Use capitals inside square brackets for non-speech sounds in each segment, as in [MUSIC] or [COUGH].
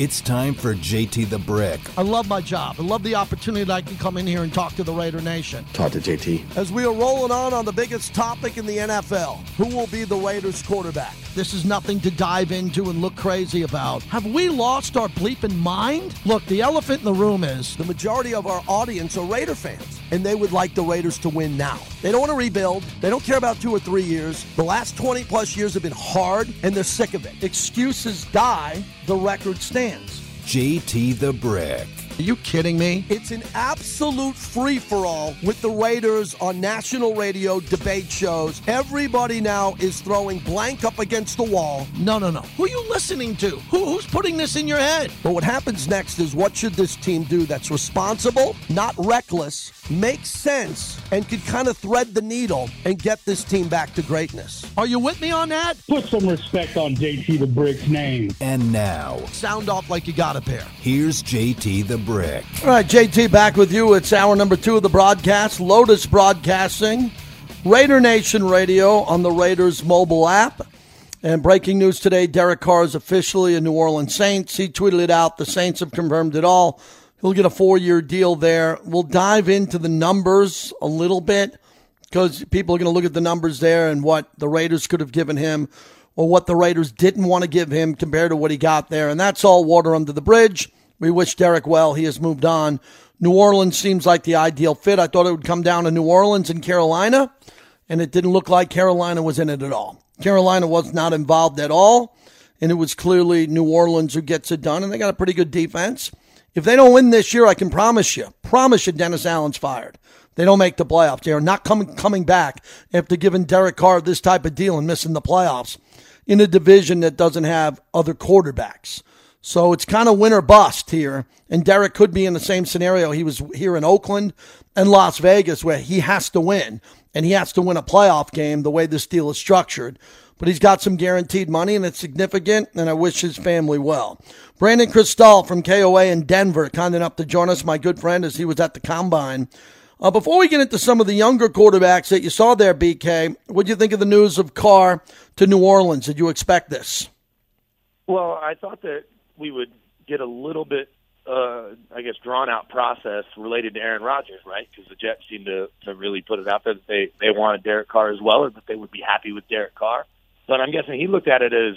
It's time for JT the Brick. I love my job. I love the opportunity that I can come in here and talk to the Raider Nation. Talk to JT. As we are rolling on on the biggest topic in the NFL, who will be the Raiders quarterback? This is nothing to dive into and look crazy about. Have we lost our bleeping mind? Look, the elephant in the room is the majority of our audience are Raider fans, and they would like the Raiders to win now. They don't want to rebuild. They don't care about two or three years. The last 20 plus years have been hard, and they're sick of it. Excuses die, the record stands. JT the Brick. Are you kidding me? It's an absolute free for all with the Raiders on national radio debate shows. Everybody now is throwing blank up against the wall. No, no, no. Who are you listening to? Who, who's putting this in your head? But what happens next is what should this team do that's responsible, not reckless, makes sense, and could kind of thread the needle and get this team back to greatness? Are you with me on that? Put some respect on JT the Brick's name. And now, Sound off like you got a pair. here's JT the Brick. All right, JT, back with you. It's hour number two of the broadcast. Lotus Broadcasting, Raider Nation Radio on the Raiders mobile app. And breaking news today Derek Carr is officially a New Orleans Saints. He tweeted it out. The Saints have confirmed it all. He'll get a four year deal there. We'll dive into the numbers a little bit because people are going to look at the numbers there and what the Raiders could have given him or what the Raiders didn't want to give him compared to what he got there. And that's all water under the bridge. We wish Derek well. He has moved on. New Orleans seems like the ideal fit. I thought it would come down to New Orleans and Carolina, and it didn't look like Carolina was in it at all. Carolina was not involved at all, and it was clearly New Orleans who gets it done, and they got a pretty good defense. If they don't win this year, I can promise you, promise you, Dennis Allen's fired. They don't make the playoffs. They are not coming coming back after giving Derek Carr this type of deal and missing the playoffs in a division that doesn't have other quarterbacks. So it's kind of win or bust here. And Derek could be in the same scenario. He was here in Oakland and Las Vegas where he has to win and he has to win a playoff game the way this deal is structured. But he's got some guaranteed money and it's significant and I wish his family well. Brandon Krisztal from KOA in Denver, kind enough to join us, my good friend, as he was at the combine. Uh, before we get into some of the younger quarterbacks that you saw there, BK, what do you think of the news of Carr to New Orleans? Did you expect this? Well, I thought that we would get a little bit, uh, I guess, drawn out process related to Aaron Rodgers, right? Because the Jets seemed to, to really put it out there that they they wanted Derek Carr as well, or that they would be happy with Derek Carr. But I'm guessing he looked at it as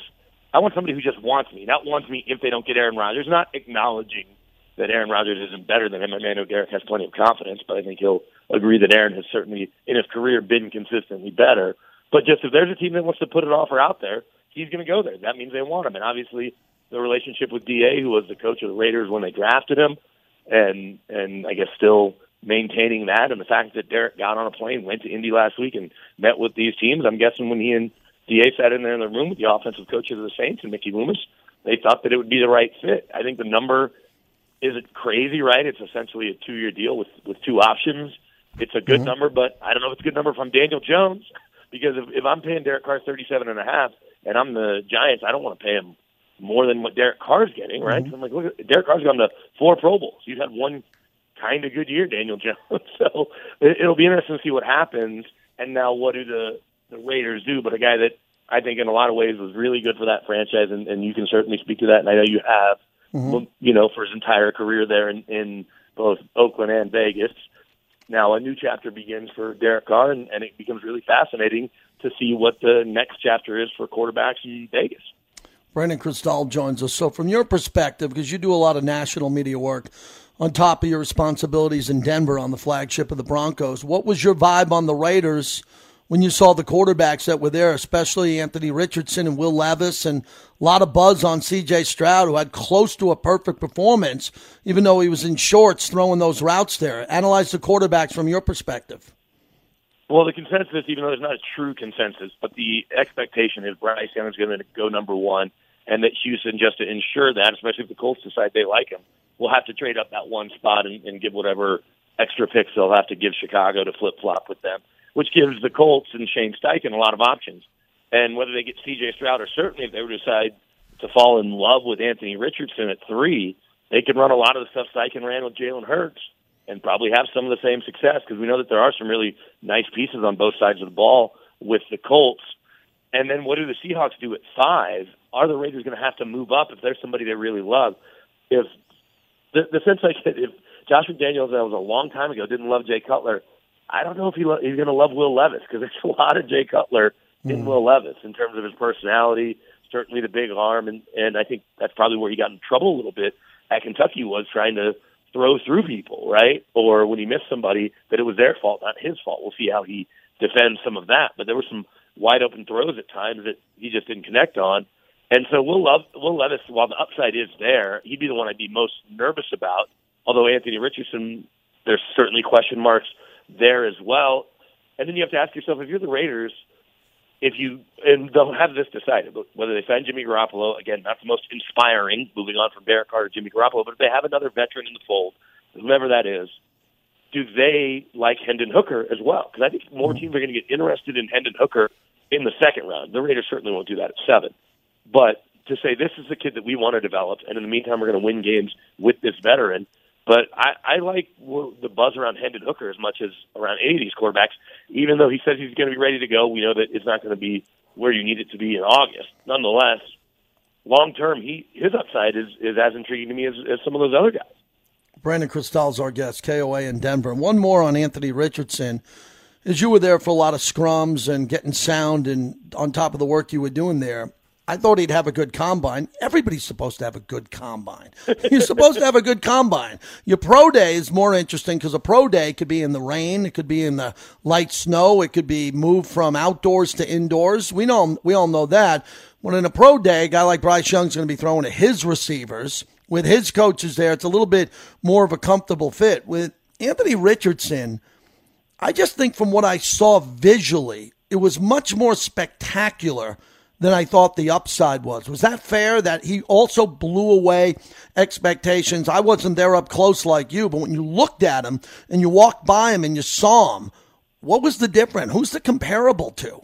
I want somebody who just wants me, not wants me if they don't get Aaron Rodgers, not acknowledging that Aaron Rodgers isn't better than him. I mean, I know Derek has plenty of confidence, but I think he'll agree that Aaron has certainly in his career been consistently better. But just if there's a team that wants to put an offer out there, he's going to go there. That means they want him, and obviously the relationship with DA, who was the coach of the Raiders when they drafted him, and and I guess still maintaining that, and the fact that Derek got on a plane, went to Indy last week, and met with these teams. I'm guessing when he and DA sat in there in the room with the offensive coaches of the Saints and Mickey Loomis, they thought that it would be the right fit. I think the number isn't crazy, right? It's essentially a two-year deal with with two options. It's a good Mhm. number, but I don't know if it's a good number I'm Daniel Jones because if, if I'm paying Derek Carr thirty-seven and a half and I'm the Giants, I don't want to pay him more than what Derek Carr's getting, right? So I'm like, look, Derek Carr's gone to four Pro Bowls. He's had one kind of good year, Daniel [LAUGHS] Jones. so it, it'll be interesting to see what happens. And now, what do the the Raiders do? But a guy that I think in a lot of ways was really good for that franchise, and, and you can certainly speak to that. And I know you have, mm-hmm. well, you know, for his entire career there in, in both Oakland and Vegas. Now a new chapter begins for Derek Carr, and, and it becomes really fascinating to see what the next chapter is for quarterbacks in Vegas. Brandon Krisztal joins us. So, from your perspective, because you do a lot of national media work on top of your responsibilities in Denver on the flagship of the Broncos, what was your vibe on the Raiders when you saw the quarterbacks that were there, especially Anthony Richardson and Will Levis, and a lot of buzz on CJ Stroud, who had close to a perfect performance, even though he was in shorts throwing those routes there? Analyze the quarterbacks from your perspective. Well, the consensus, even though there's not a true consensus, but the expectation is Bryce Young is going to go number one, and that Houston, just to ensure that, especially if the Colts decide they like him, will have to trade up that one spot and, and give whatever extra picks they'll have to give Chicago to flip flop with them, which gives the Colts and Shane Steichen a lot of options. And whether they get C.J. Stroud or certainly if they were to decide to fall in love with Anthony Richardson at three, they can run a lot of the stuff Steichen ran with Jalen Hurts and probably have some of the same success because we know that there are some really nice pieces on both sides of the ball with the Colts. And then what do the Seahawks do at five? Are the Raiders going to have to move up if there's somebody they really love? If the, the sense I get, if Josh McDaniels, that was a long time ago, didn't love Jay Cutler, I don't know if he lo- he's going to love Will Levis because there's a lot of Jay Cutler in hmm. Will Levis in terms of his personality, certainly the big arm, and and I think that's probably where he got in trouble a little bit at Kentucky was trying to throw through people, right? Or when he missed somebody, that it was their fault, not his fault. We'll see how he defends some of that. But there were some wide open throws at times that he just didn't connect on. And so Will, Love, Will Levis, while the upside is there, he'd be the one I'd be most nervous about. Although Anthony Richardson, there's certainly question marks there as well. And then you have to ask yourself, if you're the Raiders, if you and they'll have this decided whether they sign Jimmy Garoppolo again, not the most inspiring, moving on from Derek Carr to Jimmy Garoppolo, but if they have another veteran in the fold, whoever that is, do they like Hendon Hooker as well? Because I think more mm-hmm. teams are going to get interested in Hendon Hooker in the second round. The Raiders certainly won't do that at seven, but to say this is the kid that we want to develop, and in the meantime we're going to win games with this veteran. But I, I like the buzz around Hendon Hooker as much as around any of these quarterbacks. Even though he says he's going to be ready to go, we know that it's not going to be where you need it to be in August. Nonetheless, long term, he his upside is is as intriguing to me as, as some of those other guys. Brandon Krisztal is our guest, KOA in Denver. One more on Anthony Richardson. As you were there for a lot of scrums and getting sound and on top of the work you were doing there, I thought he'd have a good combine. Everybody's supposed to have a good combine. You're supposed to have a good combine. Your pro day is more interesting because a pro day could be in the rain, it could be in the light snow, it could be moved from outdoors to indoors. We know we all know that. When in a pro day, a guy like Bryce Young's going to be throwing to his receivers with his coaches there. It's a little bit more of a comfortable fit. With Anthony Richardson, I just think from what I saw visually, it was much more spectacular than I thought the upside was. Was that fair that he also blew away expectations? I wasn't there up close like you, but when you looked at him and you walked by him and you saw him, what was the difference? Who's the comparable to?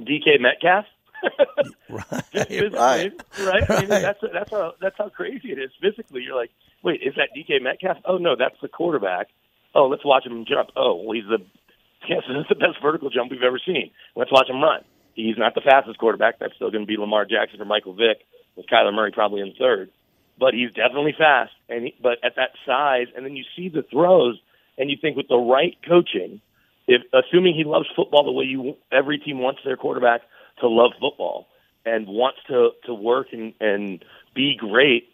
DK Metcalf. [LAUGHS] right, physically, right, right. I mean, that's that's how that's how crazy it is physically. You're like, wait, is that DK Metcalf? Oh no, that's the quarterback. Oh, let's watch him jump. Oh, well, he's the [LAUGHS] yes, this is the best vertical jump we've ever seen. Let's watch him run. He's not the fastest quarterback. That's still going to be Lamar Jackson or Michael Vick, with Kyler Murray probably in third. But he's definitely fast. And he, but at that size, and then you see the throws, and you think with the right coaching, if assuming he loves football the way you every team wants their quarterback to love football and wants to to work and and be great,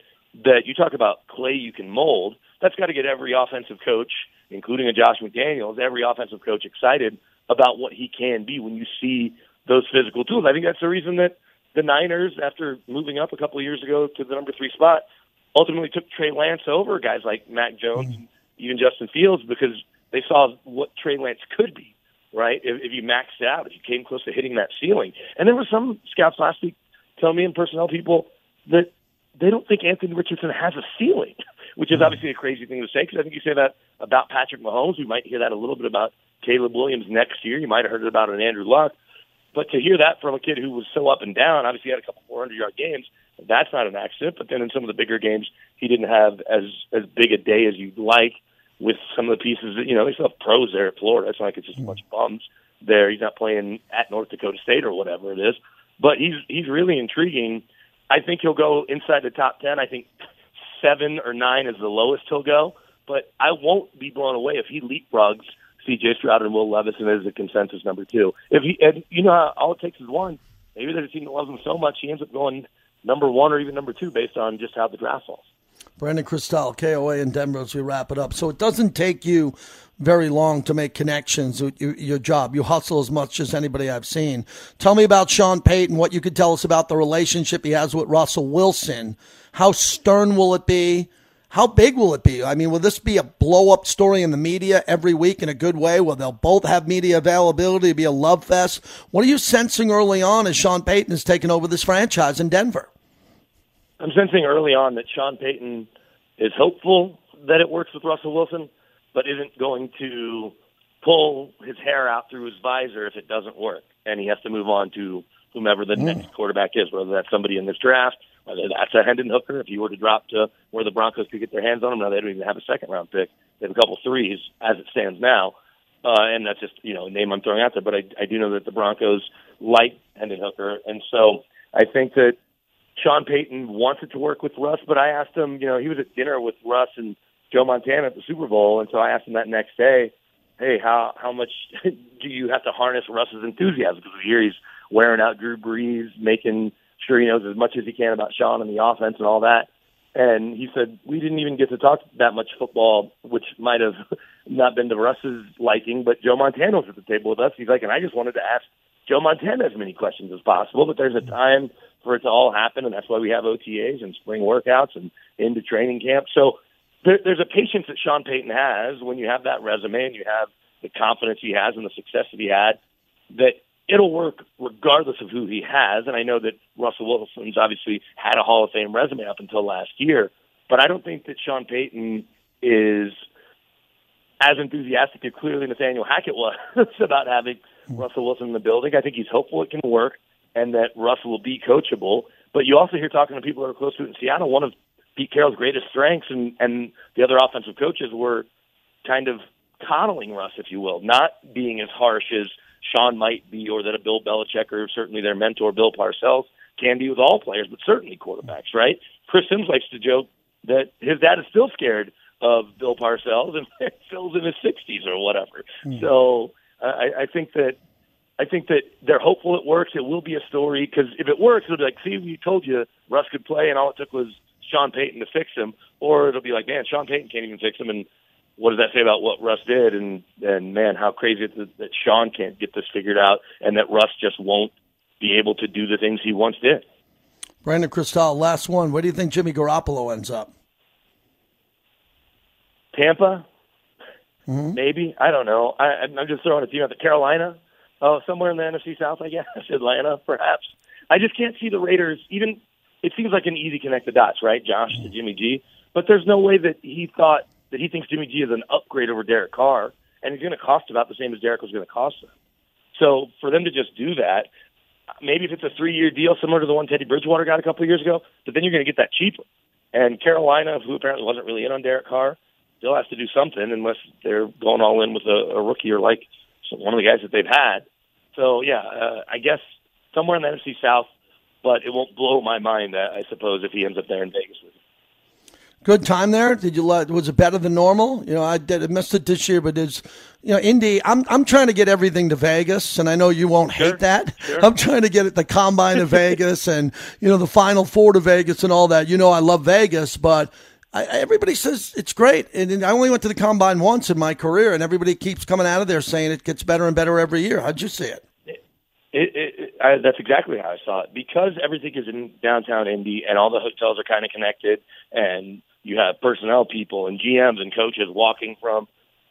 that you talk about clay you can mold. That's got to get every offensive coach, including a Josh McDaniels, every offensive coach excited about what he can be when you see those physical tools. I think that's the reason that the Niners, after moving up a couple of years ago to the number three spot, ultimately took Trey Lance over guys like Mac Jones, mm-hmm. and even Justin Fields, because they saw what Trey Lance could be. Right, if, if you maxed out, if you came close to hitting that ceiling, and there were some scouts last week telling me and personnel people that they don't think Anthony Richardson has a ceiling, [LAUGHS] which is hmm. obviously a crazy thing to say because I think you say that about Patrick Mahomes. We might hear that a little bit about Caleb Williams next year. You might have heard it about an Andrew Luck. But to hear that from a kid who was so up and down, obviously he had a couple 400 yard games. That's not an accident. But then in some of the bigger games, he didn't have as as big a day as you'd like with some of the pieces. That, you know, they still have pros there at Florida. It's not like it's just a bunch of bums there. He's not playing at North Dakota State or whatever it is. But he's he's really intriguing. I think he'll go inside the top ten. I think seven or nine is the lowest he'll go. But I won't be blown away if he leapfrogs C.J. Stroud and Will Levis and is a consensus number two. If he, and you know, all it takes is one. Maybe there's a team that loves him so much he ends up going number one or even number two based on just how the draft falls. Brandon Krisztal, KOA in Denver, as we wrap it up. So it doesn't take you very long to make connections with your, your job. You hustle as much as anybody I've seen. Tell me about Sean Payton, what you could tell us about the relationship he has with Russell Wilson. How stern will it be? How big will it be? I mean, will this be a blow up story in the media every week in a good way? Will they'll both have media availability, be a love fest? What are you sensing early on as Sean Payton has taken over this franchise in Denver? I'm sensing early on that Sean Payton is hopeful that it works with Russell Wilson, but isn't going to pull his hair out through his visor if it doesn't work, and he has to move on to whomever the next quarterback is, whether that's somebody in this draft, whether that's a Hendon Hooker. If you were to drop to where the Broncos could get their hands on him, now they don't even have a second round pick; they have a couple threes as it stands now. uh, and that's just you know a name I'm throwing out there. But I, I do know that the Broncos like Hendon Hooker, and so I think that Sean Payton wants it to work with Russ. But I asked him, you know, he was at dinner with Russ and Joe Montana at the Super Bowl, and so I asked him that next day, hey, how how much [LAUGHS] do you have to harness Russ's enthusiasm? Because here he's wearing out Drew Brees, making sure he knows as much as he can about Sean and the offense and all that. And he said we didn't even get to talk that much football, which might have [LAUGHS] not been to Russ's liking. But Joe Montana was at the table with us. He's like, and I just wanted to ask Joe Montana as many questions as possible. But there's a time for it to all happen, and that's why we have OTAs and spring workouts and into training camp. So there, there's a patience that Sean Payton has when you have that resume and you have the confidence he has and the success that he had. That it'll work regardless of who he has. And I know that Russell Wilson's obviously had a Hall of Fame resume up until last year, but I don't think that Sean Payton is as enthusiastic as clearly Nathaniel Hackett was [LAUGHS] about having Russell Wilson in the building. I think he's hopeful it can work and that Russell will be coachable. But you also hear talking to people that are close to it in Seattle, one of Pete Carroll's greatest strengths and, and the other offensive coaches were kind of coddling Russ, if you will, not being as harsh as Sean might be, or that a Bill Belichick or certainly their mentor Bill Parcells can be with all players, but certainly quarterbacks, right? Chris Simms likes to joke that his dad is still scared of Bill Parcells and [LAUGHS] Phil's in his sixties or whatever. Mm. So I, I think that I think that they're hopeful it works. It will be a story because if it works, it'll be like, see, we told you Russ could play, and all it took was Sean Payton to fix him. Or it'll be like, man, Sean Payton can't even fix him, and what does that say about what Russ did? And and man, how crazy it is that Sean can't get this figured out, and that Russ just won't be able to do the things he once did. Brandon Krisztal, last one. Where do you think Jimmy Garoppolo ends up? Tampa, mm-hmm. maybe. I don't know. I, I'm just throwing a team out the Carolina. Oh, somewhere in the NFC South, I guess. [LAUGHS] Atlanta, perhaps. I just can't see the Raiders. Even it seems like an easy connect the dots, right? Josh to Jimmy G. But there's no way that he thought that he thinks Jimmy G is an upgrade over Derek Carr, and he's going to cost about the same as Derek was going to cost him. So for them to just do that, maybe if it's a three-year deal similar to the one Teddy Bridgewater got a couple of years ago, but then you're going to get that cheaper. And Carolina, who apparently wasn't really in on Derek Carr, still has to do something unless they're going all in with a, a rookie or like one of the guys that they've had. So yeah, uh, I guess somewhere in the NFC South, but it won't blow my mind. I suppose if he ends up there in Vegas with. Good time there. Did you? Was it better than normal? You know, I did I missed it this year, but it's you know, Indy. I'm I'm trying to get everything to Vegas, and I know you won't sure, hate that. Sure. I'm trying to get it the combine to [LAUGHS] Vegas, and you know, the Final Four to Vegas, and all that. You know, I love Vegas, but I, everybody says it's great. And I only went to the combine once in my career, and everybody keeps coming out of there saying it gets better and better every year. How'd you see it? It, it, it I, that's exactly how I saw it. Because everything is in downtown Indy, and all the hotels are kind of connected, and you have personnel people and GMs and coaches walking from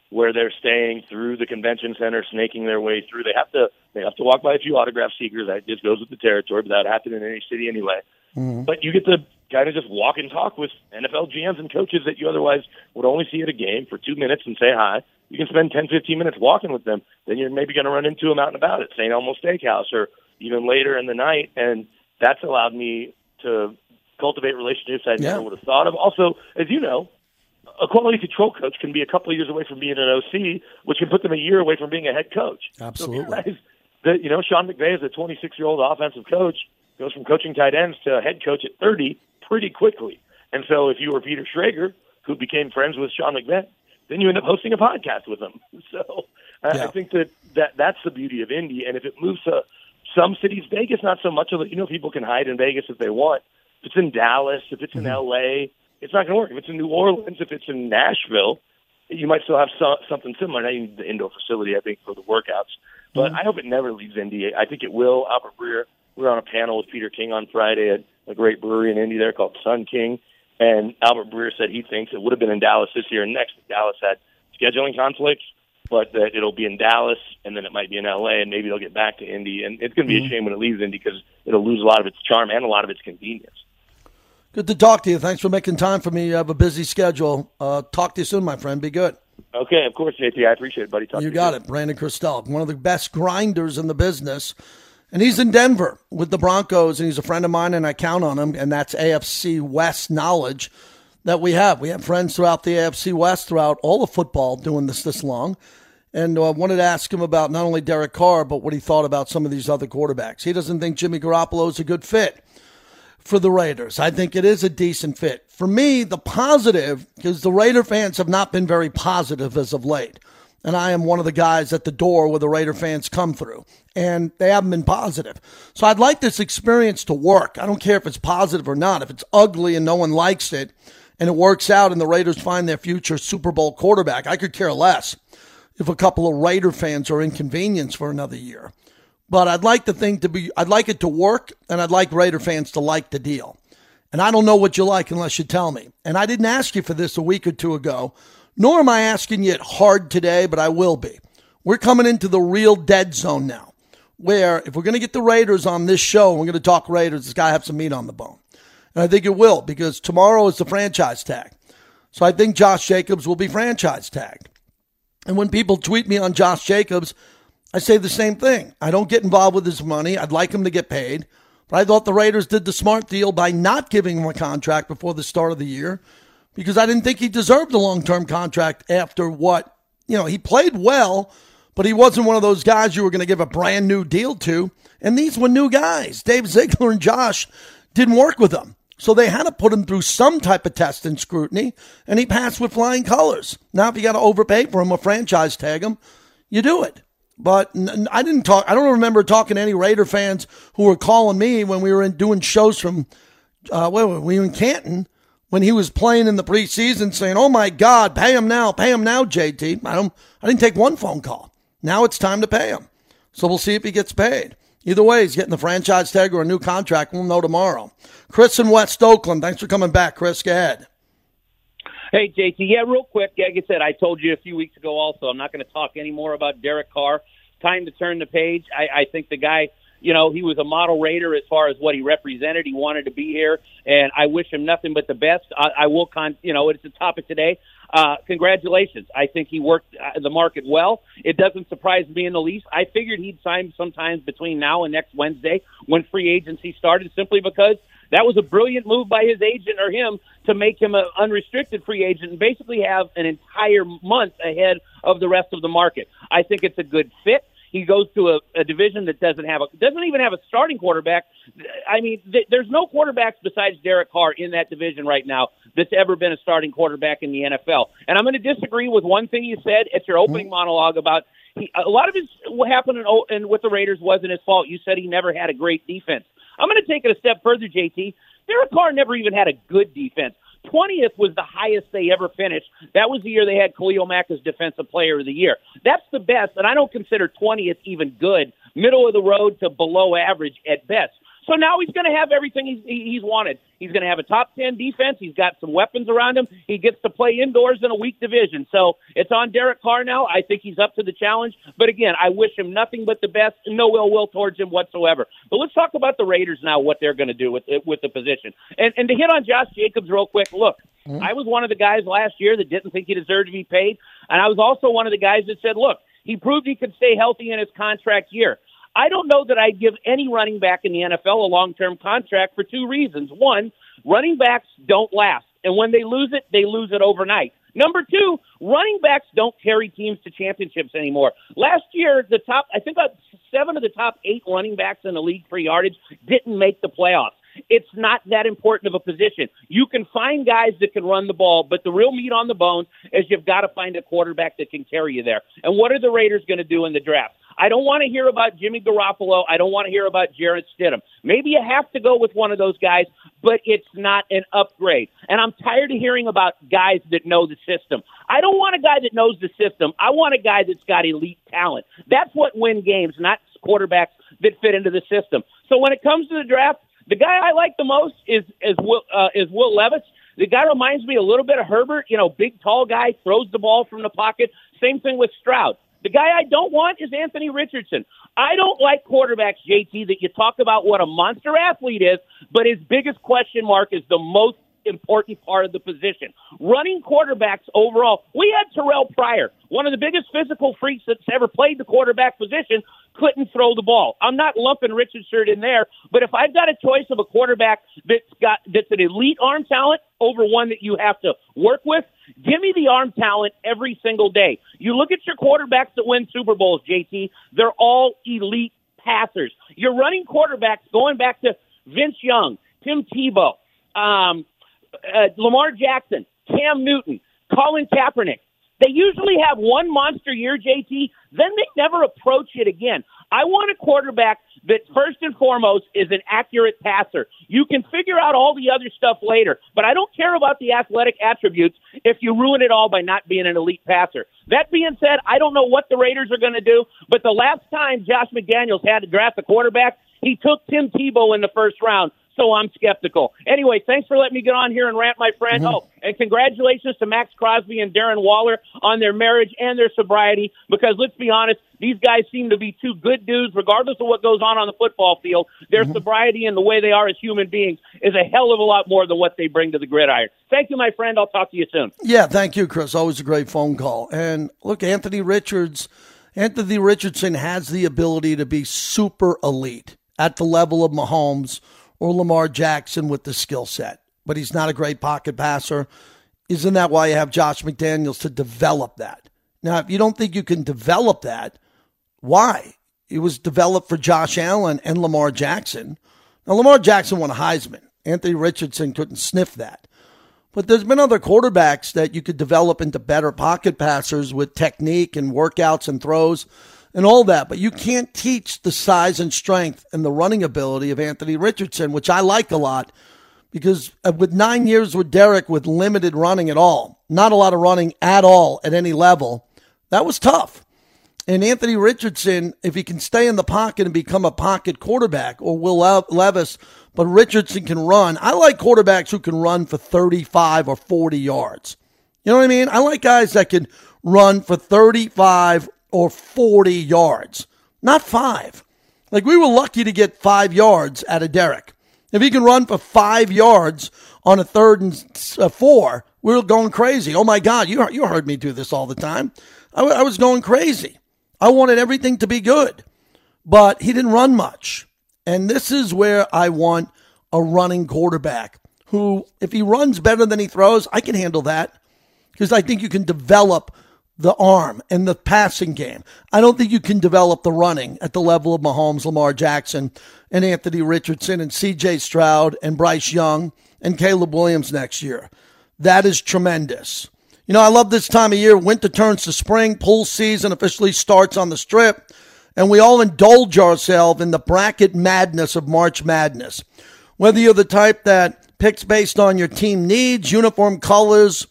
where they're staying through the convention center, snaking their way through. They have to they have to walk by a few autograph seekers. That just goes with the territory, but that happens in any city anyway. Mm-hmm. But you get to kind of just walk and talk with NFL GMs and coaches that you otherwise would only see at a game for two minutes and say hi. You can spend 10, 15 minutes walking with them. Then you're maybe going to run into them out and about at St. Elmo Steakhouse or even later in the night. And that's allowed me to cultivate relationships I yeah. never would have thought of. Also, as you know, a quality control coach can be a couple of years away from being an OC, which can put them a year away from being a head coach. Absolutely. So that you know, Sean McVay is a 26 year old offensive coach, goes from coaching tight ends to head coach at 30 pretty quickly. And so, if you were Peter Schrager, who became friends with Sean McVay, then you end up hosting a podcast with him. [LAUGHS] So, yeah. I think that, that that's the beauty of Indy. And if it moves to some cities, Vegas, not so much of it. You know, people can hide in Vegas if they want. If it's in Dallas, if it's in mm-hmm. L.A., it's not going to work. If it's in New Orleans, if it's in Nashville, you might still have so, something similar. Not even the indoor facility, I think, for the workouts. But mm-hmm. I hope it never leaves Indy. I think it will. Albert Breer, we were on a panel with Peter King on Friday at a great brewery in Indy there called Sun King. And Albert Breer said he thinks it would have been in Dallas this year and next. Dallas had scheduling conflicts, but that it'll be in Dallas and then it might be in LA and maybe they'll get back to Indy. And it's going to be mm-hmm. a shame when it leaves Indy because it'll lose a lot of its charm and a lot of its convenience. Good to talk to you. Thanks for making time for me. You have a busy schedule. Uh, talk to you soon, my friend. Be good. Okay, of course, JT. I appreciate it, buddy. Talk you got you. it. Brandon Krisztal, one of the best grinders in the business. And he's in Denver with the Broncos, and he's a friend of mine, and I count on him. And that's AFC West knowledge that we have. We have friends throughout the AFC West, throughout all of football, doing this this long. and uh, wanted to ask him about not only Derek Carr, but what he thought about some of these other quarterbacks. He doesn't think Jimmy Garoppolo is a good fit for the Raiders. I think it is a decent fit. For me, the positive, because the Raider fans have not been very positive as of late. And I am one of the guys at the door where the Raider fans come through. And they haven't been positive. So I'd like this experience to work. I don't care if it's positive or not. If it's ugly and no one likes it and it works out and the Raiders find their future Super Bowl quarterback, I could care less if a couple of Raider fans are inconvenienced for another year. But I'd like the thing to be, I'd like it to work, and I'd like Raider fans to like the deal. And I don't know what you like unless you tell me. And I didn't ask you for this a week or two ago, nor am I asking you it hard today, but I will be. We're coming into the real dead zone now, where if we're going to get the Raiders on this show, we're going to talk Raiders, it's got to have some meat on the bone. And I think it will because tomorrow is the franchise tag. So I think Josh Jacobs will be franchise tagged. And when people tweet me on Josh Jacobs, I say the same thing. I don't get involved with his money. I'd like him to get paid. But I thought the Raiders did the smart deal by not giving him a contract before the start of the year because I didn't think he deserved a long term contract after what, you know, he played well, but he wasn't one of those guys you were going to give a brand new deal to. And these were new guys. Dave Ziegler and Josh didn't work with them. So they had to put him through some type of test and scrutiny, and he passed with flying colors. Now, if you got to overpay for him or franchise tag him, you do it. But I didn't talk. I don't remember talking to any Raider fans who were calling me when we were in, doing shows from. Uh, were we in Canton when he was playing in the preseason, saying, "Oh my God, pay him now, pay him now, JT." I don't. I didn't take one phone call. Now it's time to pay him. So we'll see if he gets paid. Either way, he's getting the franchise tag or a new contract. We'll know tomorrow. Chris in West Oakland. Thanks for coming back, Chris. Go ahead. Hey, JT. Yeah, real quick. Like I said, I told you a few weeks ago also, I'm not going to talk anymore about Derek Carr. Time to turn the page. I, I think the guy, you know, he was a model Raider as far as what he represented. He wanted to be here, and I wish him nothing but the best. I, I will, con, you know, it's a topic today. Uh, congratulations. I think he worked uh, the market well. It doesn't surprise me in the least. I figured he'd sign sometimes between now and next Wednesday when free agency started simply because that was a brilliant move by his agent or him to make him an unrestricted free agent and basically have an entire month ahead of the rest of the market. I think it's a good fit. He goes to a, a division that doesn't have a doesn't even have a starting quarterback. I mean, th- there's no quarterbacks besides Derek Carr in that division right now that's ever been a starting quarterback in the NFL. And I'm going to disagree with one thing you said at your opening mm-hmm. monologue about he, a lot of his what happened in, in with the Raiders wasn't his fault. You said he never had a great defense. I'm going to take it a step further, JT. Derek Carr never even had a good defense. 20th was the highest they ever finished. That was the year they had Khalil Mack as Defensive Player of the Year. That's the best, and I don't consider 20th even good. Middle of the road to below average at best. So now he's going to have everything he's, he's wanted. He's going to have a top 10 defense. He's got some weapons around him. He gets to play indoors in a weak division. So it's on Derek Carr now. I think he's up to the challenge. But again, I wish him nothing but the best. No ill will towards him whatsoever. But let's talk about the Raiders now, what they're going to do with, with the position. And, and to hit on Josh Jacobs real quick, look, mm-hmm. I was one of the guys last year that didn't think he deserved to be paid. And I was also one of the guys that said, look, he proved he could stay healthy in his contract year. I don't know that I'd give any running back in the NFL a long term contract for two reasons. One, running backs don't last. And when they lose it, they lose it overnight. Number two, running backs don't carry teams to championships anymore. Last year, the top, I think about seven of the top eight running backs in the league for yardage didn't make the playoffs. It's not that important of a position. You can find guys that can run the ball, but the real meat on the bones is you've got to find a quarterback that can carry you there. And what are the Raiders going to do in the draft? I don't want to hear about Jimmy Garoppolo. I don't want to hear about Jarrett Stidham. Maybe you have to go with one of those guys, but it's not an upgrade. And I'm tired of hearing about guys that know the system. I don't want a guy that knows the system. I want a guy that's got elite talent. That's what win games, not quarterbacks that fit into the system. So when it comes to the draft, the guy I like the most is is Will uh, is Will Levis. The guy reminds me a little bit of Herbert. You know, big, tall guy, throws the ball from the pocket. Same thing with Stroud. The guy I don't want is Anthony Richardson. I don't like quarterbacks, JT, that you talk about what a monster athlete is, but his biggest question mark is the most important part of the position. Running quarterbacks overall, we had Terrelle Pryor, one of the biggest physical freaks that's ever played the quarterback position, couldn't throw the ball. I'm not lumping Richardson in there, but if I've got a choice of a quarterback that's got that's an elite arm talent over one that you have to work with, give me the arm talent every single day. You look at your quarterbacks that win Super Bowls, JT, they're all elite passers. Your running quarterbacks going back to Vince Young, Tim Tebow, um, uh, Lamar Jackson, Cam Newton, Colin Kaepernick. They usually have one monster year, JT, then they never approach it again. I want a quarterback that first and foremost is an accurate passer. You can figure out all the other stuff later, but I don't care about the athletic attributes if you ruin it all by not being an elite passer. That being said, I don't know what the Raiders are going to do, but the last time Josh McDaniels had to draft a quarterback, he took Tim Tebow in the first round so I'm skeptical. Anyway, thanks for letting me get on here and rant, my friend. Mm-hmm. Oh, and congratulations to Maxx Crosby and Darren Waller on their marriage and their sobriety. Because let's be honest, these guys seem to be two good dudes, regardless of what goes on on the football field. Their mm-hmm. sobriety and the way they are as human beings is a hell of a lot more than what they bring to the gridiron. Thank you, my friend. I'll talk to you soon. Yeah, thank you, Chris. Always a great phone call. And look, Anthony Richards. Anthony Richardson has the ability to be super elite at the level of Mahomes or Lamar Jackson with the skill set, but he's not a great pocket passer. Isn't that why you have Josh McDaniels to develop that? Now, if you don't think you can develop that, why? It was developed for Josh Allen and Lamar Jackson. Now, Lamar Jackson won a Heisman. Anthony Richardson couldn't sniff that. But there's been other quarterbacks that you could develop into better pocket passers with technique and workouts and throws and all that, but you can't teach the size and strength and the running ability of Anthony Richardson, which I like a lot because uh, with nine years with Derek with limited running at all, not a lot of running at all at any level, that was tough. And Anthony Richardson, if he can stay in the pocket and become a pocket quarterback, or Will Levis, but Richardson can run. I like quarterbacks who can run for 35 or 40 yards. You know what I mean? I like guys that can run for 35 or 40 yards, not five. Like we were lucky to get five yards out of Derek. If he can run for five yards on a third and uh, four, we were going crazy. Oh my God, you, you heard me do this all the time. I, I was going crazy. I wanted everything to be good, but he didn't run much. And this is where I want a running quarterback who, if he runs better than he throws, I can handle that because I think you can develop the arm and the passing game. I don't think you can develop the running at the level of Mahomes, Lamar Jackson, and Anthony Richardson, and CJ Stroud, and Bryce Young, and Caleb Williams next year. That is tremendous. You know, I love this time of year. Winter turns to spring, pool season officially starts on the strip, and we all indulge ourselves in the bracket madness of March Madness. Whether you're the type that picks based on your team needs, uniform colors,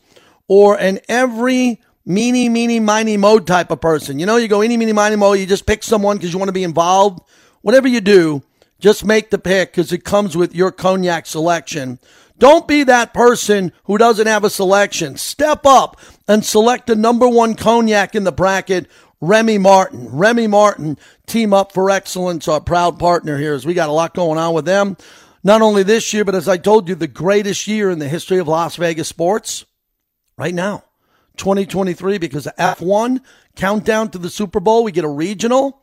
or in every meeny, meeny, miny, mo type of person. You know, you go eeny, meeny, miny, mo, you just pick someone because you want to be involved. Whatever you do, just make the pick because it comes with your cognac selection. Don't be that person who doesn't have a selection. Step up and select the number one cognac in the bracket, Remy Martin. Remy Martin, team up for excellence, our proud partner here, as we got a lot going on with them. Not only this year, but as I told you, the greatest year in the history of Las Vegas sports right now. 2023 because F1 countdown to the Super Bowl. We get a regional.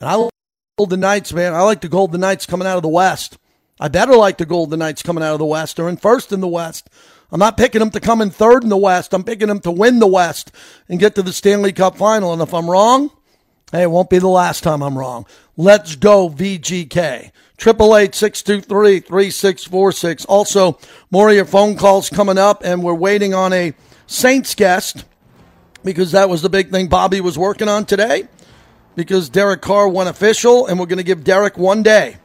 And I like Golden Knights, man. I like the Golden Knights coming out of the West. I better like the Golden Knights coming out of the West. They're in first in the West. I'm not picking them to come in third in the West. I'm picking them to win the West and get to the Stanley Cup final. And if I'm wrong, hey, it won't be the last time I'm wrong. Let's go VGK. Triple eight six two three three six four six. Also, more of your phone calls coming up, and we're waiting on a Saints guest because that was the big thing Bobby was working on today. Because Derek Carr went official, and we're going to give Derek one day,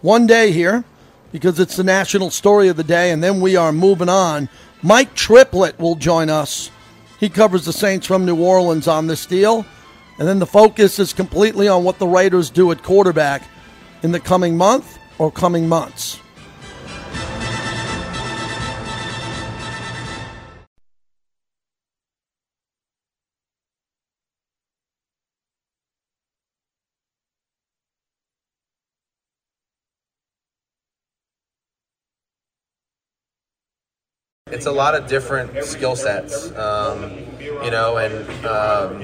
one day here, because it's the national story of the day, and then we are moving on. Mike Triplett will join us. He covers the Saints from New Orleans on this deal. And then the focus is completely on what the Raiders do at quarterback in the coming month or coming months. It's a lot of different skill sets, um, you know, and um,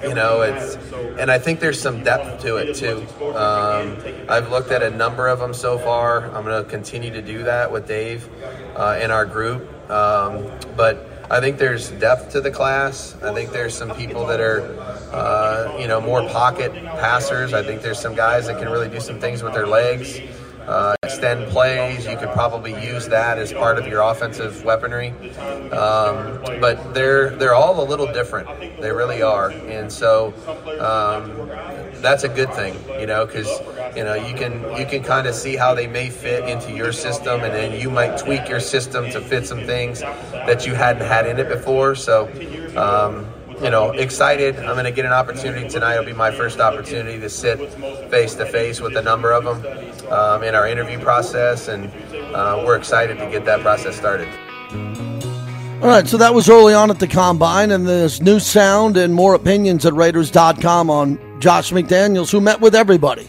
you know it's and I think there's some depth to it too. Um, I've looked at a number of them so far. I'm going to continue to do that with Dave uh, in our group, um, but. I think there's depth to the class. I think there's some people that are, uh, you know, more pocket passers. I think there's some guys that can really do some things with their legs uh, extend plays. You could probably use that as part of your offensive weaponry. Um, but they're they're all a little different. They really are, and so um, that's a good thing, you know, because you know you can you can kind of see how they may fit into your system, and then you might tweak your system to fit some things that you hadn't had in it before. So. Um, you know, excited. I'm going to get an opportunity tonight. It'll be my first opportunity to sit face to face with a number of them um, in our interview process, and uh, we're excited to get that process started. All right, so that was early on at the combine, and there's new sound and more opinions at Raiders.com on Josh McDaniels, who met with everybody.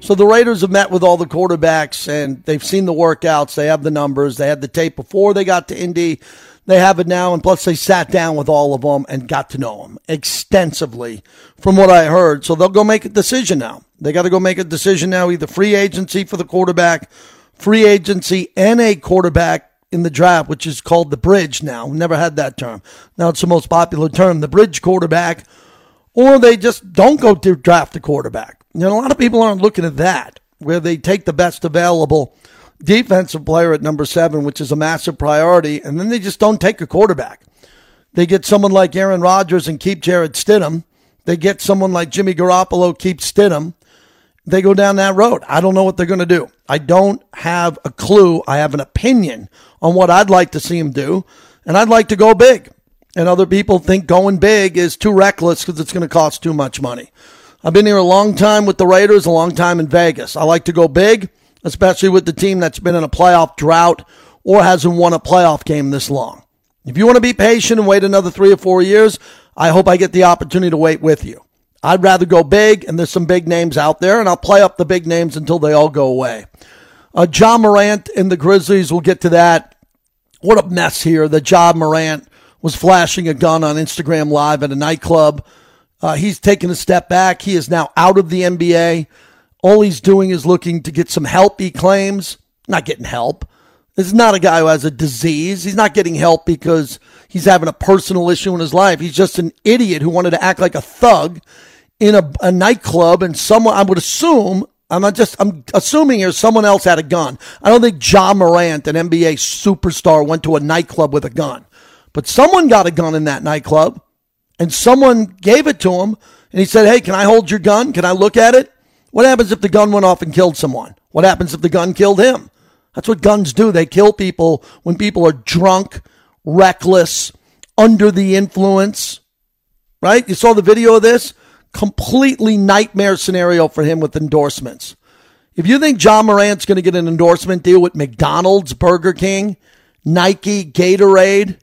So the Raiders have met with all the quarterbacks, and they've seen the workouts. They have the numbers. They had the tape before they got to Indy. They have it now, and plus they sat down with all of them and got to know them extensively from what I heard. So they'll go make a decision now. They got to go make a decision now, either free agency for the quarterback, free agency, and a quarterback in the draft, which is called the bridge now. Never had that term. Now it's the most popular term, the bridge quarterback, or they just don't go to draft a quarterback. You know, a lot of people aren't looking at that, where they take the best available defensive player at number seven, which is a massive priority, and then they just don't take a quarterback. They get someone like Aaron Rodgers and keep Jarrett Stidham. They get someone like Jimmy Garoppolo, keep Stidham. They go down that road. I don't know what they're going to do. I don't have a clue. I have an opinion on what I'd like to see him do, and I'd like to go big. And other people think going big is too reckless because it's going to cost too much money. I've been here a long time with the Raiders, a long time in Vegas. I like to go big especially with the team that's been in a playoff drought or hasn't won a playoff game this long. If you want to be patient and wait another three or four years, I hope I get the opportunity to wait with you. I'd rather go big, and there's some big names out there, and I'll play up the big names until they all go away. Uh, Ja Morant and the Grizzlies, we'll get to that. What a mess here The Ja Morant was flashing a gun on Instagram Live at a nightclub. Uh, he's taken a step back. He is now out of the NBA. All he's doing is looking to get some help, he claims. Not getting help. This is not a guy who has a disease. He's not getting help because he's having a personal issue in his life. He's just an idiot who wanted to act like a thug in a, a nightclub and someone, I would assume, I'm not just, I'm assuming here someone else had a gun. I don't think Ja Morant, an NBA superstar, went to a nightclub with a gun. But someone got a gun in that nightclub and someone gave it to him and he said, Hey, can I hold your gun? Can I look at it? What happens if the gun went off and killed someone? What happens if the gun killed him? That's what guns do. They kill people when people are drunk, reckless, under the influence. Right? You saw the video of this? Completely nightmare scenario for him with endorsements. If you think Ja Morant's going to get an endorsement deal with McDonald's, Burger King, Nike, Gatorade,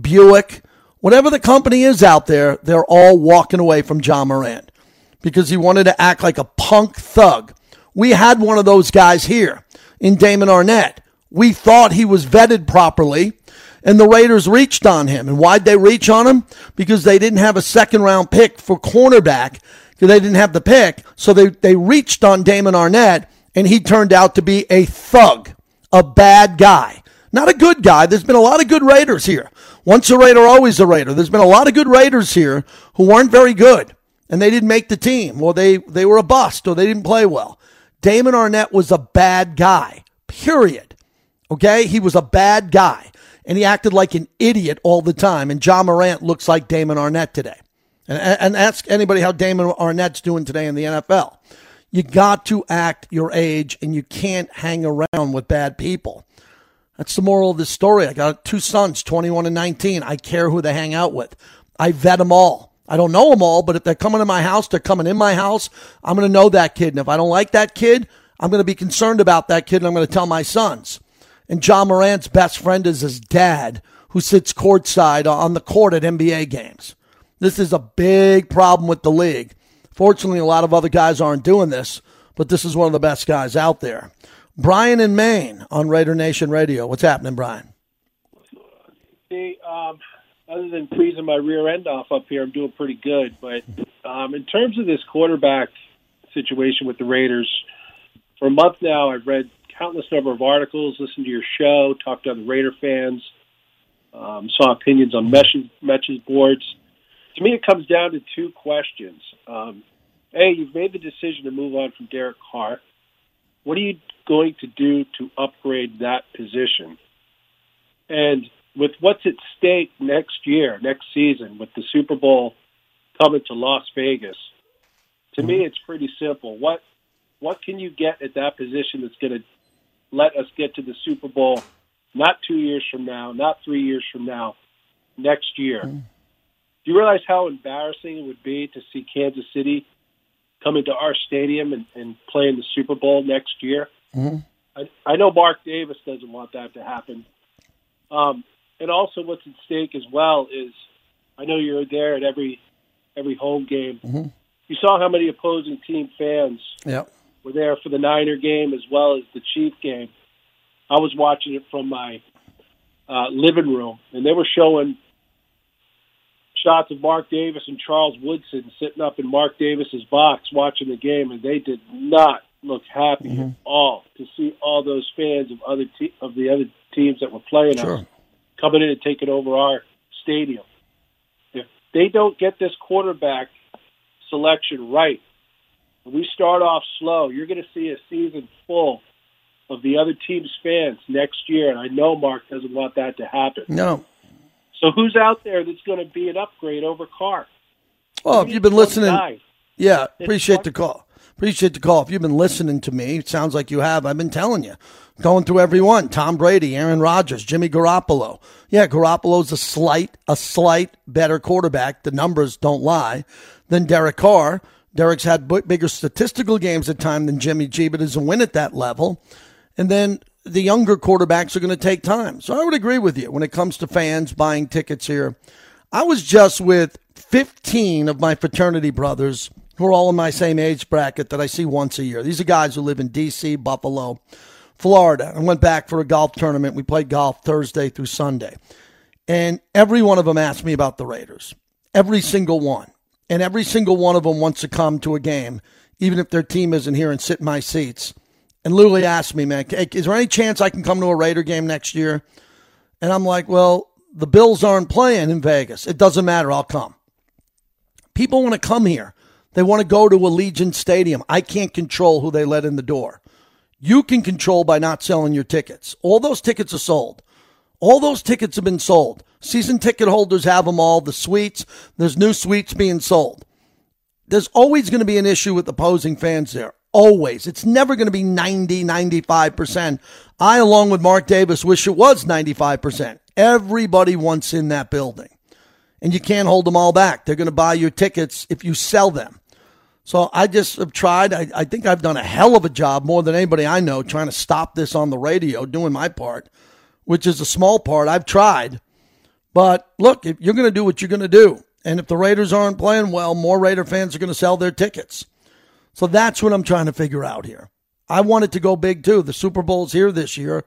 Buick, whatever the company is out there, they're all walking away from Ja Morant because he wanted to act like a punk thug. We had one of those guys here in Damon Arnette. We thought he was vetted properly, and the Raiders reached on him. And why'd they reach on him? Because they didn't have a second round pick for cornerback, because they didn't have the pick. So they, they reached on Damon Arnette, and he turned out to be a thug, a bad guy. Not a good guy. There's been a lot of good Raiders here. Once a Raider, always a Raider. There's been a lot of good Raiders here who weren't very good and they didn't make the team, or they, they were a bust, or they didn't play well. Damon Arnette was a bad guy, period. Okay? He was a bad guy, and he acted like an idiot all the time. And Ja Morant looks like Damon Arnette today. And, and ask anybody how Damon Arnette's doing today in the NFL. You got to act your age, and you can't hang around with bad people. That's the moral of this story. I got two sons, 21 and 19. I care who they hang out with. I vet them all. I don't know them all, but if they're coming to my house, they're coming in my house. I'm going to know that kid. And if I don't like that kid, I'm going to be concerned about that kid and I'm going to tell my sons. And Ja Morant's best friend is his dad, who sits courtside on the court at NBA games. This is a big problem with the league. Fortunately, a lot of other guys aren't doing this, but this is one of the best guys out there. Brian in Maine on Raider Nation Radio. What's happening, Brian? JT. Um, other than freezing my rear end off up here, I'm doing pretty good. But um, in terms of this quarterback situation with the Raiders, for a month now, I've read countless number of articles, listened to your show, talked to other Raider fans, um, saw opinions on message boards. To me, it comes down to two questions. Um, a, you've made the decision to move on from Derek Carr. What are you going to do to upgrade that position? And with what's at stake next year, next season, with the Super Bowl coming to Las Vegas, to me, it's pretty simple. What what can you get at that position that's going to let us get to the Super Bowl not two years from now, not three years from now, next year? Do you realize how embarrassing it would be to see Kansas City come into our stadium and, and play in the Super Bowl next year? Mm-hmm. I, I know Mark Davis doesn't want that to happen. Um, and also, what's at stake as well is I know you're there at every every home game. Mm-hmm. You saw how many opposing team fans Yep. were there for the Niner game as well as the Chief game. I was watching it from my uh, living room, and they were showing shots of Mark Davis and Charles Woodson sitting up in Mark Davis's box watching the game, and they did not look happy at all to see all those fans of other te- of the other teams that were playing us Sure. Coming in and taking over our stadium. If they don't get this quarterback selection right, we start off slow, you're going to see a season full of the other team's fans next year, and I know Mark doesn't want that to happen. No. So who's out there that's going to be an upgrade over Carr? Well, if you've been listening, Guy. yeah, appreciate the call. Appreciate the call. If you've been listening to me, it sounds like you have. I've been telling you, going through every one: Tom Brady, Aaron Rodgers, Jimmy Garoppolo. Yeah, Garoppolo's a slight, a slight better quarterback. The numbers don't lie. Than Derek Carr. Derek's had bigger statistical games at time than Jimmy G, but doesn't win at that level. And then the younger quarterbacks are going to take time. So I would agree with you when it comes to fans buying tickets here. I was just with 15 of my fraternity brothers who are all in my same age bracket that I see once a year. These are guys who live in D.C., Buffalo, Florida. I went back for a golf tournament. We played golf Thursday through Sunday. And every one of them asked me about the Raiders. Every single one. And every single one of them wants to come to a game, even if their team isn't here and sit in my seats. And literally asked me, man, "Hey, is there any chance I can come to a Raider game next year? And I'm like, well, the Bills aren't playing in Vegas. It doesn't matter. I'll come. People want to come here. They want to go to Allegiant Stadium. I can't control who they let in the door. You can control by not selling your tickets. All those tickets are sold. All those tickets have been sold. Season ticket holders have them all. The suites, there's new suites being sold. There's always going to be an issue with opposing fans there. Always. It's never going to be 90, 95%. I, along with Mark Davis, wish it was 95%. Everybody wants in that building. And you can't hold them all back. They're going to buy your tickets if you sell them. So I just have tried. I, I think I've done a hell of a job, more than anybody I know, trying to stop this on the radio, doing my part, which is a small part. I've tried. But look, if you're going to do what you're going to do, and if the Raiders aren't playing well, more Raider fans are going to sell their tickets. So that's what I'm trying to figure out here. I want it to go big too. The Super Bowl's here this year,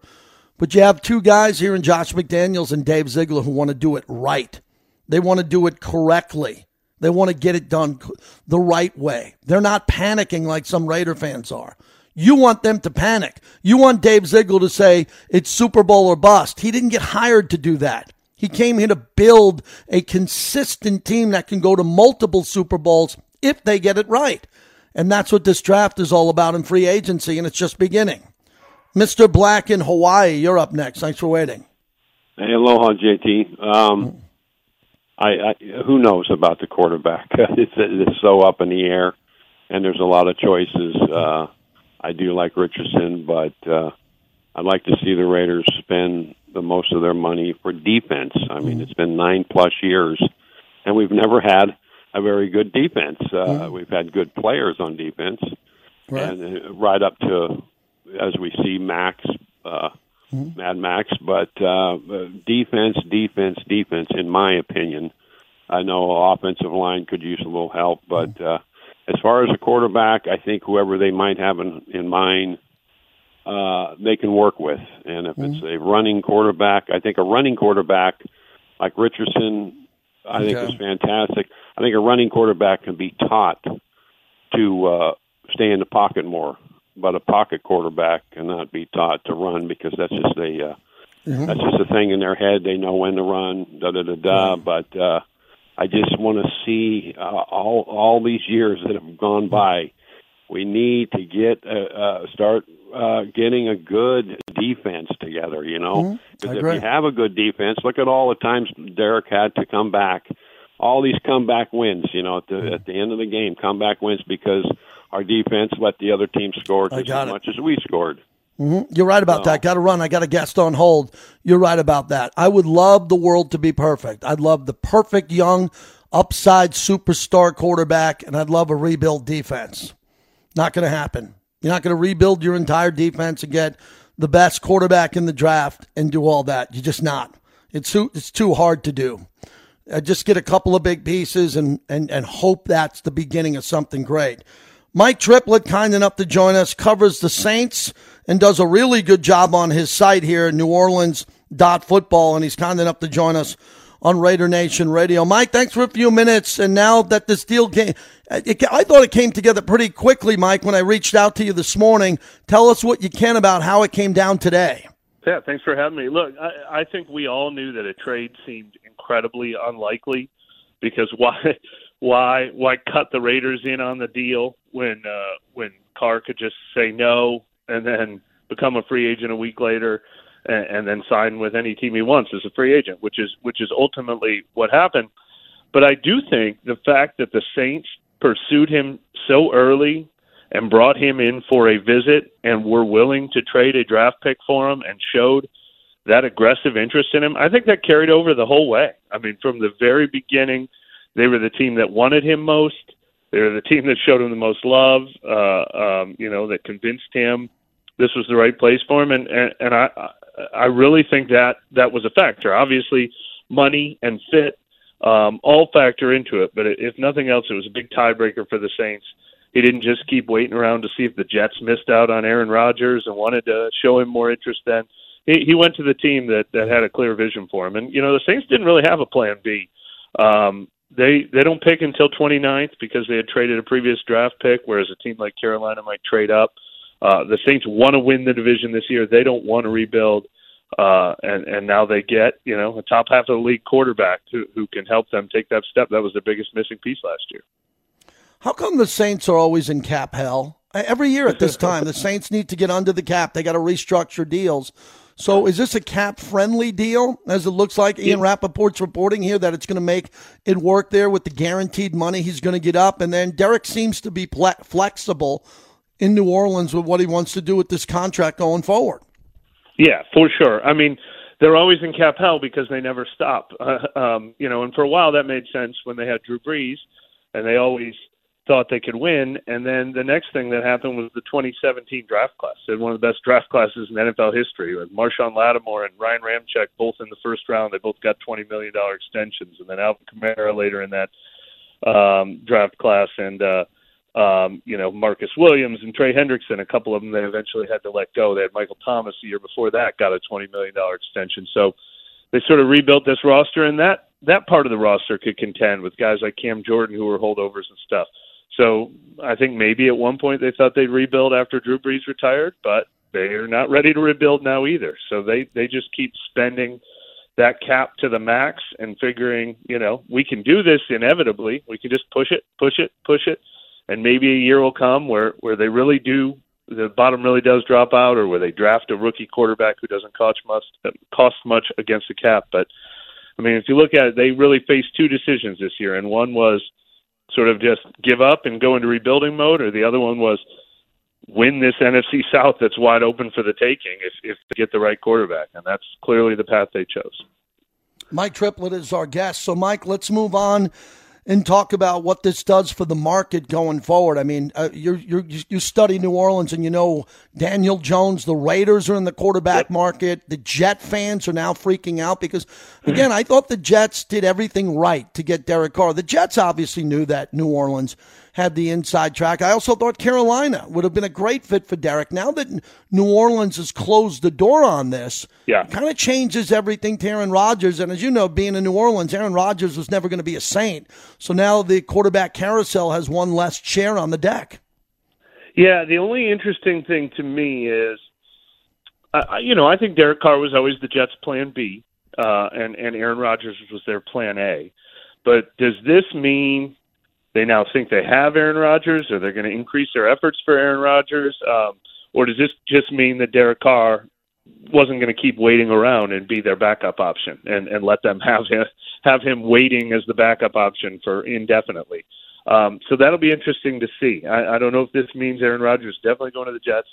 but you have two guys here in Josh McDaniels and Dave Ziegler who want to do it right. They want to do it correctly. They want to get it done the right way. They're not panicking like some Raider fans are. You want them to panic. You want Dave Ziegler to say it's Super Bowl or bust. He didn't get hired to do that. He came here to build a consistent team that can go to multiple Super Bowls if they get it right. And that's what this draft is all about in free agency, and it's just beginning. Mr. Black in Hawaii, you're up next. Thanks for waiting. Hey, aloha, JT. Um, I, I who knows about the quarterback? [LAUGHS] it's, it's so up in the air, and there's a lot of choices. Uh, I do like Richardson, but uh, I'd like to see the Raiders spend the most of their money for defense. I mean, it's been nine plus years, and we've never had a very good defense. Uh, We've had good players on defense, Right. and uh, right up to as we see Max, uh, Mad Max. But uh, defense, defense, defense. In my opinion, I know offensive line could use a little help, but uh, as far as a quarterback, I think whoever they might have in, in mind, uh, they can work with. And if it's a running quarterback, I think a running quarterback like Richardson, I think is fantastic. I think a running quarterback can be taught to uh, stay in the pocket more, but a pocket quarterback cannot be taught to run because that's just a uh, that's just a thing in their head. They know when to run, da da da da. But uh, I just want to see uh, all all these years that have gone by. We need to get uh, uh, start uh, getting a good defense together. You know, Mhm. I because if agree. you have a good defense, look at all the times Derek had to come back. All these comeback wins, you know, at the at the end of the game, comeback wins because our defense let the other team score just as it. much as we scored. You're right about that. Got to run. I got a guest on hold. You're right about that. I would love the world to be perfect. I'd love the perfect young upside superstar quarterback, and I'd love a rebuild defense. Not going to happen. You're not going to rebuild your entire defense and get the best quarterback in the draft and do all that. You're just not. It's too, it's too hard to do. Uh, just get a couple of big pieces and, and, and hope that's the beginning of something great. Mike Triplett, kind enough to join us, covers the Saints and does a really good job on his site here, New Orleans dot football, and he's kind enough to join us on Raider Nation Radio. Mike, thanks for a few minutes. And now that this deal came, it, I thought it came together pretty quickly, Mike, when I reached out to you this morning. Tell us what you can about how it came down today. Yeah, thanks for having me. Look, I, I think we all knew that a trade seemed incredibly unlikely because why, [LAUGHS] why, why cut the Raiders in on the deal when uh, when Carr could just say no and then become a free agent a week later and, and then sign with any team he wants as a free agent, which is which is ultimately what happened. But I do think the fact that the Saints pursued him so early and brought him in for a visit and were willing to trade a draft pick for him and showed that aggressive interest in him, I think that carried over the whole way. I mean, from the very beginning, they were the team that wanted him most. They were the team that showed him the most love. Uh, um, you know, that convinced him this was the right place for him, and and, and I I really think that that was a factor. Obviously, money and fit um, all factor into it, but if nothing else, it was a big tiebreaker for the Saints. He didn't just keep waiting around to see if the Jets missed out on Aaron Rodgers and wanted to show him more interest. Then he, he went to the team that that had a clear vision for him, and you know the Saints didn't really have a plan B. Um, they they don't pick until 29th because they had traded a previous draft pick, whereas a team like Carolina might trade up. Uh, the Saints want to win the division this year. They don't want to rebuild, uh, and and now they get you know a top half of the league quarterback who who can help them take that step. That was their biggest missing piece last year. How come the Saints are always in cap hell? Every year at this [LAUGHS] time, the Saints need to get under the cap. They got to restructure deals. So is this a cap friendly deal, as it looks like? Ian Rapoport's reporting here that it's going to make it work there with the guaranteed money he's going to get up. And then Derek seems to be ple- flexible in New Orleans with what he wants to do with this contract going forward. Yeah, for sure. I mean, they're always in cap hell because they never stop. Uh, [LAUGHS] um, you know, and for a while that made sense when they had Drew Brees, and they always thought they could win. And then the next thing that happened was the 2017 draft class. They had one of the best draft classes in NFL history with Marshon Lattimore and Ryan Ramczyk both in the first round. They both got $20 million extensions. And then Alvin Kamara later in that um, draft class. And, uh, um, you know, Marcus Williams and Trey Hendrickson, a couple of them they eventually had to let go. They had Michael Thomas the year before that, got a $20 million extension. So they sort of rebuilt this roster, and that, that part of the roster could contend with guys like Cam Jordan who were holdovers and stuff. So I think maybe at one point they thought they'd rebuild after Drew Brees retired, but they're not ready to rebuild now either. So they, they just keep spending that cap to the max and figuring, you know, we can do this inevitably. We can just push it, push it, push it and maybe a year will come where where they really do the bottom really does drop out, or where they draft a rookie quarterback who doesn't cost much cost much against the cap. But I mean, if you look at it, they really faced two decisions this year, and one was sort of just give up and go into rebuilding mode, or the other one was win this NFC [LAUGHS] South that's wide open for the taking if if they get the right quarterback, and that's clearly the path they chose. Mike Triplett is our guest. So, Mike, let's move on and talk about what this does for the market going forward. I mean, uh, you you you study New Orleans and you know Daniel Jones. The Raiders are in the quarterback market. The Jet fans are now freaking out because, again, I thought the Jets did everything right to get Derek Carr. The Jets obviously knew that New Orleans had the inside track. I also thought Carolina would have been a great fit for Derek. Now that New Orleans has closed the door on this, yeah, kind of changes everything to Aaron Rodgers. And as you know, being in New Orleans, Aaron Rodgers was never going to be a saint. So now the quarterback carousel has one less chair on the deck. Yeah, the only interesting thing to me is, uh, you know, I think Derek Carr was always the Jets' plan B, uh, and and Aaron Rodgers was their plan A. But does this mean they now think they have Aaron Rodgers, or they're going to increase their efforts for Aaron Rodgers, um, or does this just mean that Derek Carr wasn't going to keep waiting around and be their backup option, and and let them have him have him waiting as the backup option for indefinitely? Um, so that'll be interesting to see. I, I don't know if this means Aaron Rodgers definitely going to the Jets,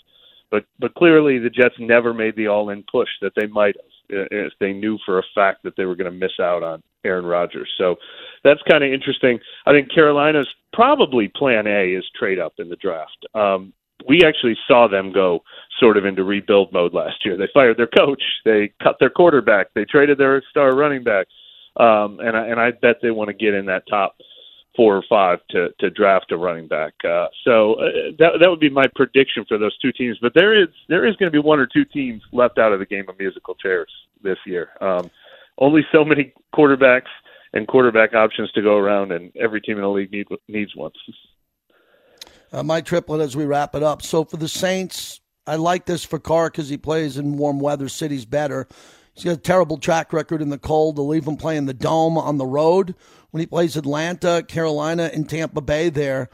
but but clearly the Jets never made the all-in push that they might have if they knew for a fact that they were going to miss out on Aaron Rodgers. So that's kind of interesting. I think Carolina's probably plan A is trade up in the draft. Um, we actually saw them go sort of into rebuild mode last year. They fired their coach, they cut their quarterback, they traded their star running back, um, and I, and I bet they want to get in that top four or five to to draft a running back. Uh, so uh, that that would be my prediction for those two teams. But there is there is going to be one or two teams left out of the game of musical chairs this year. Um, only so many quarterbacks and quarterback options to go around, and every team in the league need, needs one. Uh, Mike Triplett as we wrap it up. So for the Saints, I like this for Carr because he plays in warm weather cities better. He's got a terrible track record in the cold. To leave him playing the dome on the road when he plays Atlanta, Carolina, and Tampa Bay there.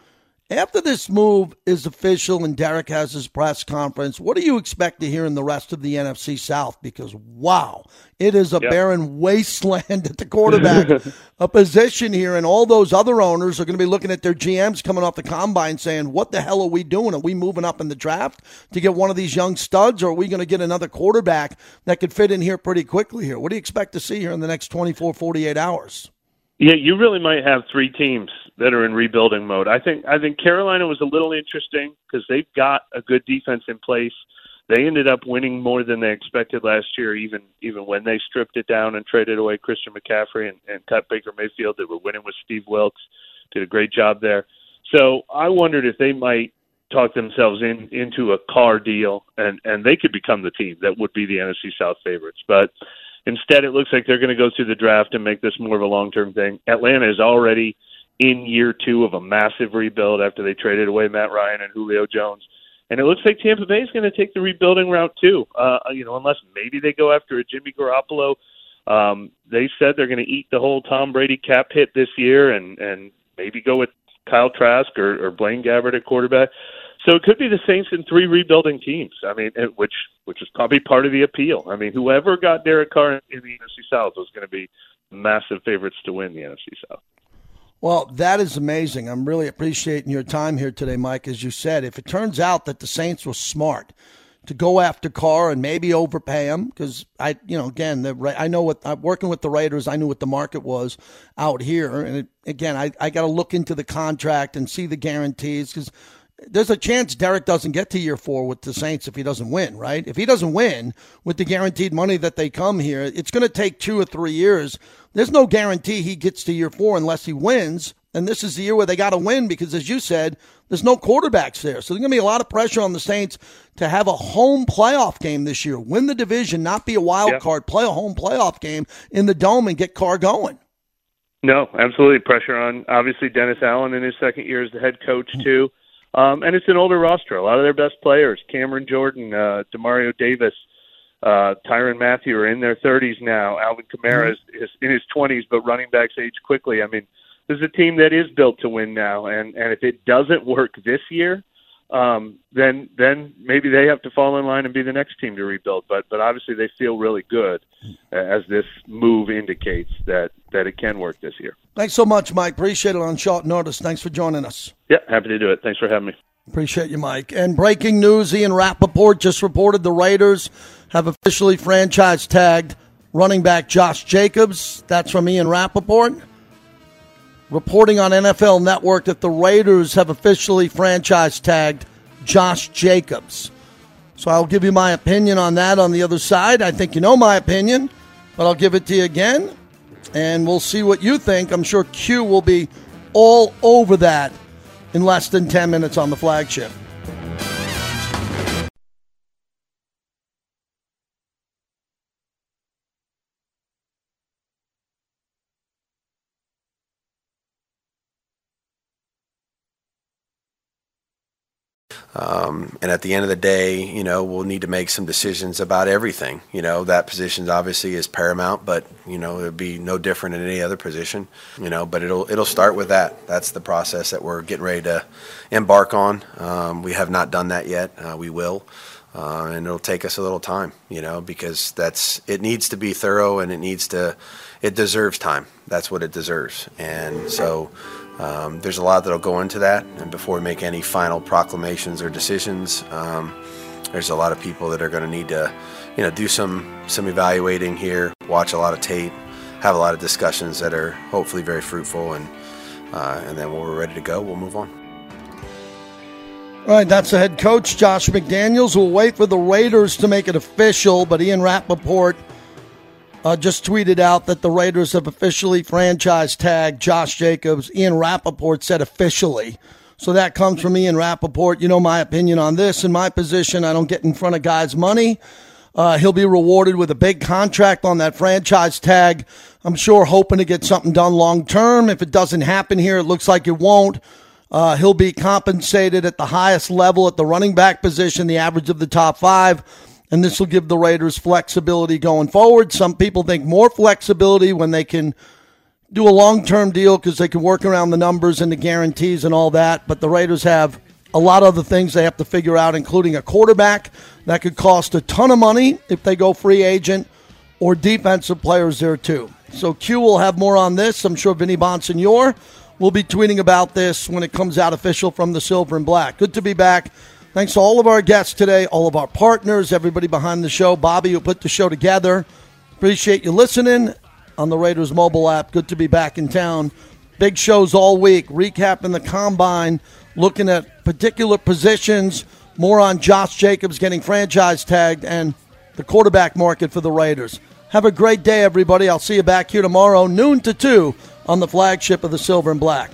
After this move is official and Derek has his press conference, what do you expect to hear in the rest of the NFC South? Because, wow, it is a yep. barren wasteland at the quarterback [LAUGHS] a position here, and all those other owners are going to be looking at their GMs coming off the combine saying, What the hell are we doing? Are we moving up in the draft to get one of these young studs, or are we going to get another quarterback that could fit in here pretty quickly here? What do you expect to see here in the next 24, 48 hours? Yeah, you really might have three teams that are in rebuilding mode. I think I think Carolina was a little interesting because they've got a good defense in place. They ended up winning more than they expected last year, even even when they stripped it down and traded away Christian McCaffrey and, and cut Baker Mayfield. They were winning with Steve Wilks, did a great job there. So I wondered if they might talk themselves in into a Carr deal and and they could become the team that would be the NFC South favorites. But Instead, it looks like they're going to go through the draft and make this more of a long term thing. Atlanta is already in year two of a massive rebuild after they traded away Matt Ryan and Julio Jones. And it looks like Tampa Bay is going to take the rebuilding route too. Uh, you know, unless maybe they go after a Jimmy Garoppolo. Um, they said they're going to eat the whole Tom Brady cap hit this year, and and maybe go with Kyle Trask or, or Blaine Gabbert at quarterback. So it could be the Saints in three rebuilding teams. I mean, which which is probably part of the appeal. I mean, whoever got Derek Carr in the NFC South was going to be massive favorites to win the NFC South. Well, that is amazing. I'm really appreciating your time here today, Mike. As you said, if it turns out that the Saints were smart to go after Carr and maybe overpay him, because I, you know, again, the, I know what I'm working with the Raiders. I knew what the market was out here, and it, again, I, I got to look into the contract and see the guarantees because there's a chance Derek doesn't get to year four with the Saints if he doesn't win, right? If he doesn't win with the guaranteed money that they come here, it's going to take two or three years. There's no guarantee he gets to year four unless he wins. And this is the year where they got to win because, as you said, there's no quarterbacks there. So there's going to be a lot of pressure on the Saints to have a home playoff game this year, win the division, not be a wild yep. card, play a home playoff game in the dome and get Carr going. No, absolutely. Pressure on, obviously, Dennis Allen in his second year as the head coach, mm. too. Um, and it's an older roster. A lot of their best players, Cameron Jordan, uh, Demario Davis, uh, Tyrann Mathieu are in their 30s now. Alvin Kamara mm-hmm. is, is in his 20s, but running backs age quickly. I mean, this is a team that is built to win now, and and if it doesn't work this year, um, then then maybe they have to fall in line and be the next team to rebuild. But but obviously they feel really good uh, as this move indicates that that it can work this year. Thanks so much, Mike. Appreciate it on short notice. Thanks for joining us. Yeah, happy to do it. Thanks for having me. Appreciate you, Mike. And breaking news: Ian Rapoport just reported the Raiders have officially franchise tagged running back Josh Jacobs. That's from Ian Rapoport reporting on NFL Network that the Raiders have officially franchise tagged Josh Jacobs. So I'll give you my opinion on that on the other side. I think you know my opinion, but I'll give it to you again, and we'll see what you think. I'm sure Q will be all over that in less than 10 minutes on the flagship. Um, and at the end of the day, you know, we'll need to make some decisions about everything. You know, that position obviously is paramount, but you know, it'll be no different in any other position. You know, but it'll it'll start with that. That's the process that we're getting ready to embark on. Um, we have not done that yet. Uh, we will. Uh, and it'll take us a little time, you know, because that's it needs to be thorough and it needs to, it deserves time. That's what it deserves, and so um, there's a lot that'll go into that, and before we make any final proclamations or decisions, um, there's a lot of people that are going to need to, you know, do some some evaluating here, watch a lot of tape, have a lot of discussions that are hopefully very fruitful, and uh, and then when we're ready to go, we'll move on. All right, that's the head coach, Josh McDaniels. We'll wait for the Raiders to make it official, but Ian Rapoport uh, just tweeted out that the Raiders have officially franchise tagged Josh Jacobs. Ian Rapoport said officially. So that comes from Ian Rapoport. You know my opinion on this. In my position, I don't get in front of guys' money. Uh, he'll be rewarded with a big contract on that franchise tag. I'm sure hoping to get something done long term. If it doesn't happen here, it looks like it won't. Uh, he'll be compensated at the highest level at the running back position, the average of the top five and this will give the Raiders flexibility going forward. Some people think more flexibility when they can do a long term deal because they can work around the numbers and the guarantees and all that. But the Raiders have a lot of the things they have to figure out, including a quarterback that could cost a ton of money if they go free agent or defensive players there too. So Q will have more on this. I'm sure Vinny Bonsignore will be tweeting about this when it comes out official from the Silver and Black. Good to be back. Thanks to all of our guests today, all of our partners, everybody behind the show, Bobby who put the show together. Appreciate you listening on the Raiders mobile app. Good to be back in town. Big shows all week, recapping the combine, looking at particular positions, more on Josh Jacobs getting franchise tagged, and the quarterback market for the Raiders. Have a great day, everybody. I'll see you back here tomorrow, noon to 2, on the flagship of the Silver and Black.